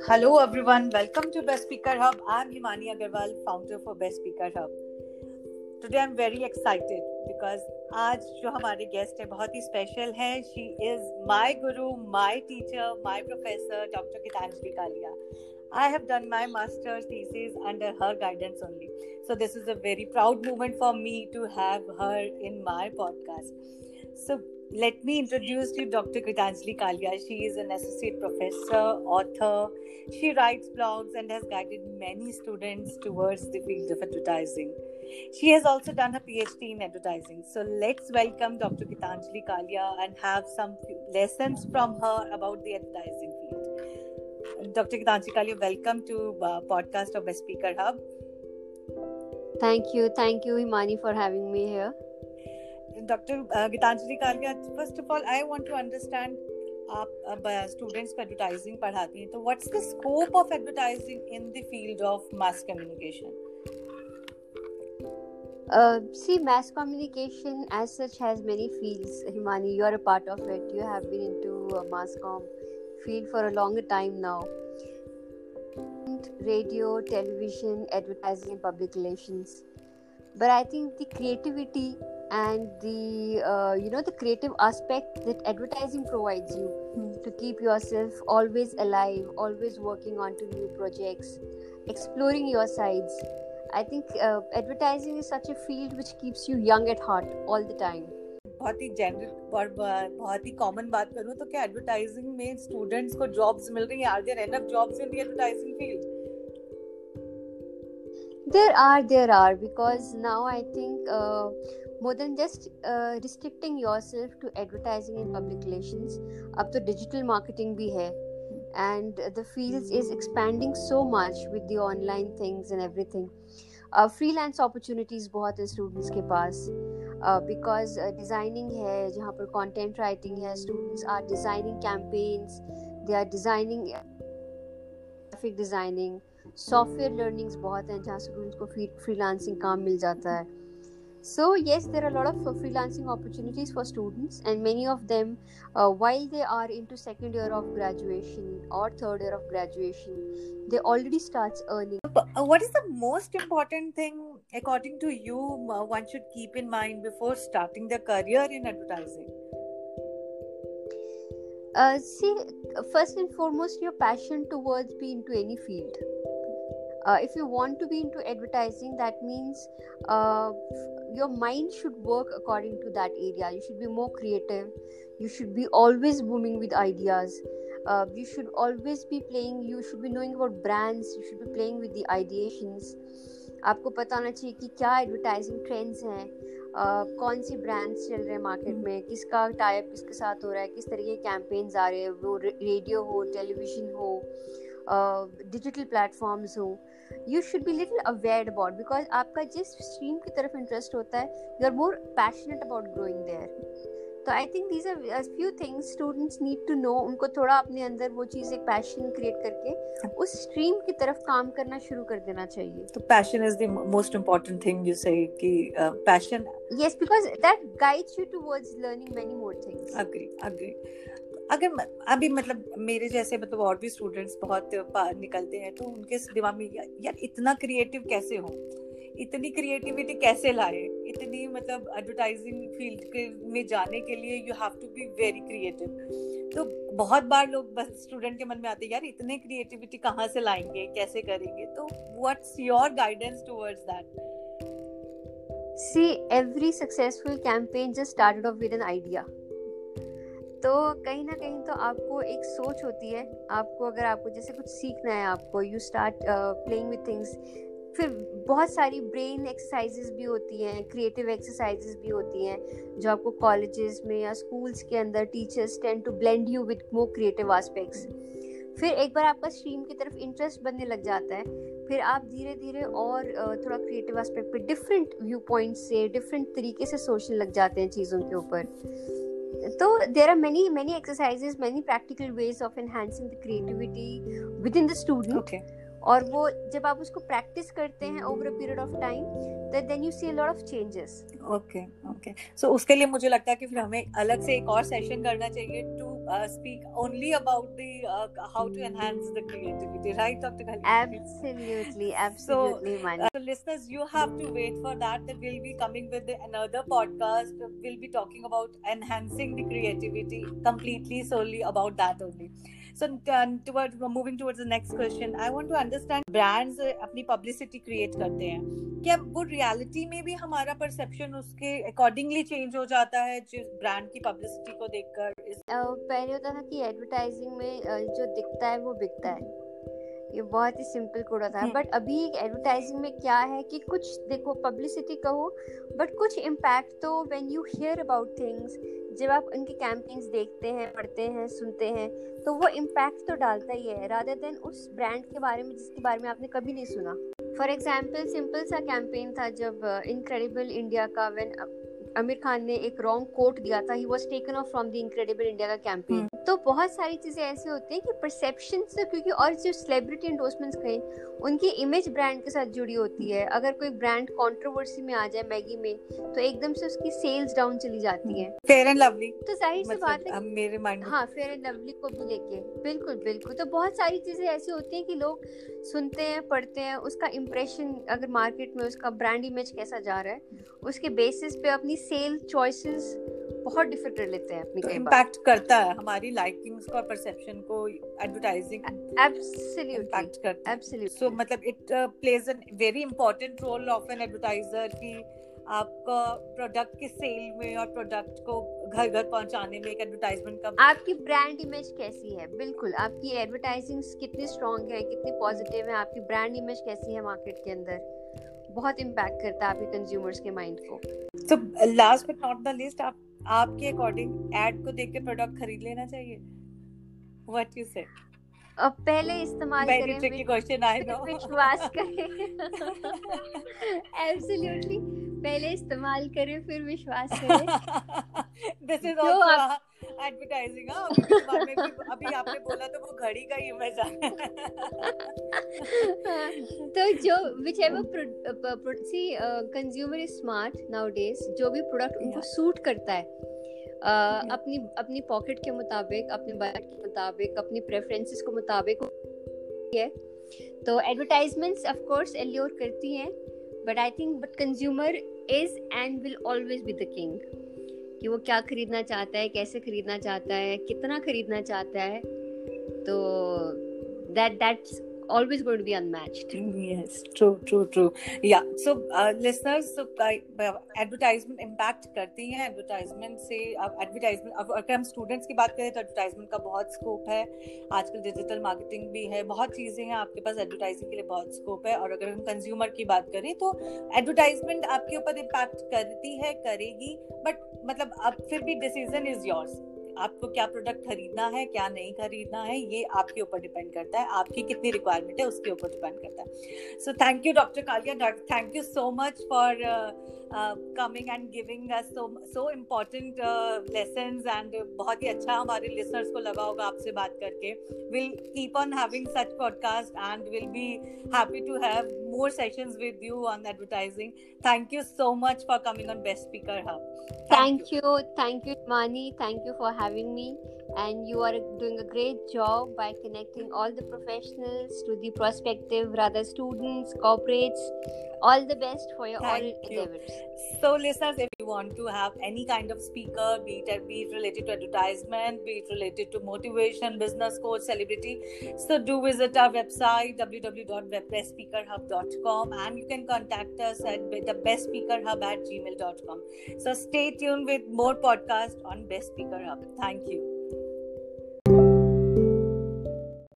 Hello everyone, welcome to Best Speaker Hub. I'm Himani Agarwal, founder for Best Speaker Hub. Today I'm very excited because आज जो हमारे guest है बहुत ही special है she is my guru my teacher my professor doctor Geetanjali Kalia I have done my master's thesis under her guidance only. So this is a very proud moment for me to have her in my podcast. So let me introduce you Dr. Gitanjali Kalia. She is an associate professor, author. She writes blogs and has guided many students towards the field of advertising. She has also done her PhD in advertising. So let's welcome Dr. Gitanjali Kalia and have some lessons from her about the advertising field. Dr. Gitanjali Kalia, welcome to uh, podcast of Best Speaker Hub. Thank you. Thank you, Imani, for having me here. Uh, Gitanjali Kalia, first of all, I want to understand आप students को advertising पढ़ाती हैं तो what's the scope of advertising in the field of mass communication Uh, see, mass communication as such has many fields. Himani, you are a part of it. You have been into a mass com field for a longer time now. Radio, television, advertising, and public relations. But I think the creativity and the uh, you know the creative aspect that advertising provides you mm. to keep yourself always alive always working on to new projects exploring your sides i think uh, advertising is such a field which keeps you young at heart all the time बहुत ही general और बहुत ही common बात करूं तो क्या advertising में students को jobs मिल रही हैं are there enough jobs in the advertising field there are there are because now i think uh, more than just uh, restricting yourself to advertising and public relations up to digital marketing bhi hai and the fields is expanding so much with the online things and everything uh, freelance opportunities बहुत है students के पास uh, because uh, designing है जहाँ पर content writing है students are designing campaigns they are designing graphic designing software learnings बहुत हैं जहाँ students को freelancing काम मिल जाता है so yes there are a lot of uh, freelancing opportunities for students and many of them uh, while they are into second year of graduation or third year of graduation they already starts earning uh, what is the most important thing according to you uh, one should keep in mind before starting their career in advertising uh, see first and foremost your passion towards be into any field uh, if you want to be into advertising that means uh, your mind should work according to that area you should be more creative you should be always booming with ideas uh, you should always be playing you should be knowing about brands you should be playing with the ideations आपको पता होना चाहिए कि क्या advertising trends हैं Uh, कौन सी brands चल रहे हैं मार्केट में? किसका टाइप किसके साथ हो रहा है? किस तरीके के कैंपेन्स आ रहे हैं? वो रेडियो हो टेलीविज़न हो डिजिटल प्लेटफॉर्म्स हो you should be little aware about because आपका जिस स्ट्रीम की तरफ़ इंटरेस्ट होता है you are more passionate about growing there तो I think these are few things students need to know उनको थोड़ा अपने अंदर वो चीज़ एक पैशन क्रिएट करके उस स्ट्रीम की तरफ़ काम करना शुरू कर देना चाहिए। तो passion is the most important thing you say कि passion yes because that guides you towards learning many more things agree agree अगर अभी मतलब मेरे जैसे मतलब और भी स्टूडेंट्स बहुत निकलते हैं तो उनके दिमाग में यार इतना क्रिएटिव कैसे हो? इतनी क्रिएटिविटी कैसे लाए? इतनी मतलब एडवर्टाइजिंग फ़ील्ड के में जाने के लिए you have to be very creative तो बहुत बार लोग बस स्टूडेंट के मन में आते हैं यार इतने क्रिएटिविटी कहाँ से लाएँगे? कैसे करेंगे? तो what's your guidance towards that See, every successful campaign just started off with an idea. तो कहीं ना कहीं तो आपको एक सोच होती है। आपको अगर आपको जैसे कुछ सीखना है आपको you start playing with things फिर बहुत सारी ब्रेन एक्सरसाइजेस भी होती हैं क्रिएटिव एक्सरसाइजेस भी होती हैं, जो आपको कॉलेजेस में या स्कूल्स के अंदर teachers tend to blend you with more creative aspects फिर एक बार आपका स्ट्रीम की तरफ़ इंटरेस्ट बनने लग जाता है, फिर आप धीरे धीरे और थोड़ा क्रिएटिव एस्पेक्ट पे डिफरेंट व्यू पॉइंट से डिफरेंट तरीके से सोचने लग जाते हैं चीज़ों के ऊपर। तो there are many many exercises, many practical ways of enhancing the creativity within the student. Okay. और वो जब आप उसको प्रैक्टिस करते हैं over a period of time तो then you see a lot of changes okay okay so उसके लिए मुझे लगता है कि फिर हमें अलग से एक और सेशन करना चाहिए to uh, speak only about the uh, how to enhance the creativity, right, Dr. Khalid? Absolutely, absolutely, so, uh, so, listeners, you have to wait for that. That we'll be coming with the, another podcast. We'll be talking about enhancing the creativity completely solely about that only. So, towards moving towards the next question, I want to understand brands uh, अपनी publicity create करते हैं क्या वो reality में भी हमारा perception उसके accordingly change हो जाता है जिस ब्रांड की पब्लिसिटी को देखकर पहले होता था कि एडवर्टाइजिंग में जो दिखता है वो बिकता है। ये बहुत ही सिंपल कोड था। बट अभी एडवर्टाइजिंग में क्या है कि कुछ देखो पब्लिसिटी कहो बट कुछ इम्पैक्ट तो when you hear about things जब आप उनकी कैंपेन्स देखते हैं पढ़ते हैं सुनते हैं तो वो इम्पैक्ट तो डालता ही है राधा देन उस ब्रांड के बारे में जिसके बारे में आपने कभी नहीं सुना। फॉर एग्ज़ाम्पल सिंपल सा कैंपेन था जब इनक्रेडिबल uh, इंडिया का वेन आमिर खान ने एक रॉन्ग कोट दिया था he was taken off from the incredible India का कैंपेन तो बहुत सारी चीज़ें ऐसी होती हैं कि परसेप्शन से क्योंकि और जो सेलिब्रिटी एंडोर्समेंट्स कहें उनकी इमेज ब्रांड के साथ जुड़ी होती है। अगर कोई ब्रांड कंट्रोवर्सी में आ जाए मैगी में तो एकदम से उसकी सेल्स डाउन चली जाती है। फेयर एंड लवली तो ज़ाहिर सी बात है मेरे माइंड हाँ फेयर एंड लवली को भी लेके। बिल्कुल बिल्कुल। तो बहुत सारी चीज़ें ऐसी होती हैं कि लोग सुनते हैं पढ़ते हैं उसका इम्प्रेशन अगर मार्केट में उसका ब्रांड इमेज कैसा जा रहा है उसके बेसिस पे अपनी सेल चॉइसेस बहुत डिफरेंट कर लेते हैं अपनी तो इम्पैक्ट करता है हमारी लाइकिंग्स को परसेप्शन को एडवर्टाइजिंग एब्सोल्युटली करता है। सो मतलब it plays an very important role of an advertiser की आपका प्रोडक्ट के सेल में और प्रोडक्ट को घर घर पहुँचाने में एक एडवर्टाइजमेंट का आपकी ब्रांड इमेज कैसी है? बिल्कुल आपकी एडवर्टाइजिंग कितनी स्ट्रॉन्ग है कितनी पॉजिटिव है आपकी ब्रांड इमेज कैसी है मार्केट के अंदर? बहुत इम्पैक्ट करता है आपके कंज्यूमर्स के माइंड को। तो last but not the least आप आपके अकॉर्डिंग एड को देख के प्रोडक्ट खरीद लेना चाहिए। व्हाट यू से अब पहले इस्तेमाल करें ट्रिकी क्वेश्चन आई नो विश्वास करें। एब्सोल्युटली पहले इस्तेमाल करें फिर विश्वास करें। दिस इज़ आल्सो एडवर्टाइजिंग अभी अभी आपने बोला तो वो घड़ी का इमेज आ तो जो whichever see consumer is smart nowadays जो भी प्रोडक्ट उनको सूट करता है uh, अपनी अपनी पॉकेट के मुताबिक अपने बजट के मुताबिक अपनी प्रेफरेंसेस के मुताबिक है? तो एडवर्टाइजमेंट्स ऑफ़ कोर्स एल्योर करती हैं। But I think but consumer is and will always be the king कि वो क्या खरीदना चाहता है, कैसे खरीदना चाहता है, कितना खरीदना चाहता है तो that that's always going to be unmatched. Yes true true true. Yeah so uh, listeners so advertisement uh, impact करती है एडवर्टाइजमेंट से अब एडवर्टाइजमेंट अगर हम स्टूडेंट्स की बात करें तो एडवर्टाइजमेंट का बहुत स्कोप है। आजकल डिजिटल मार्केटिंग भी है बहुत चीज़ें हैं आपके पास एडवर्टाइजिंग के लिए बहुत स्कोप है। और अगर हम कंज्यूमर की बात करें तो एडवर्टाइजमेंट आपके ऊपर इम्पैक्ट करती है करेगी बट मतलब अब फिर भी डिसीज़न इज़ योर्स आपको क्या प्रोडक्ट खरीदना है, क्या नहीं खरीदना है, ये आपके ऊपर डिपेंड करता है। आपकी कितनी रिक्वायरमेंट है, उसके ऊपर डिपेंड करता है। So thank you doctor Kalia thank you so much for coming and giving so so important lessons and बहुत ही अच्छा हमारे लिसनर्स को लगा होगा आपसे बात करके। Will keep on having such podcast and will be happy to have more sessions with you on advertising. Thank you so much for coming on Best Speaker Hub. Thank, thank you. you. Thank you, Mani. Thank you for having me. And you are doing a great job by connecting all the professionals to the prospective, rather students, corporates, all the best for your Thank all you. endeavors. So, listeners, if you want to have any kind of speaker, be it, be it related to advertisement, be it related to motivation, business coach, celebrity, so do visit our website www.bestSpeakerHub.com and you can contact us at the bestspeakerhub at gmail.com. So, stay tuned with more podcasts on Best Speaker Hub. Thank you.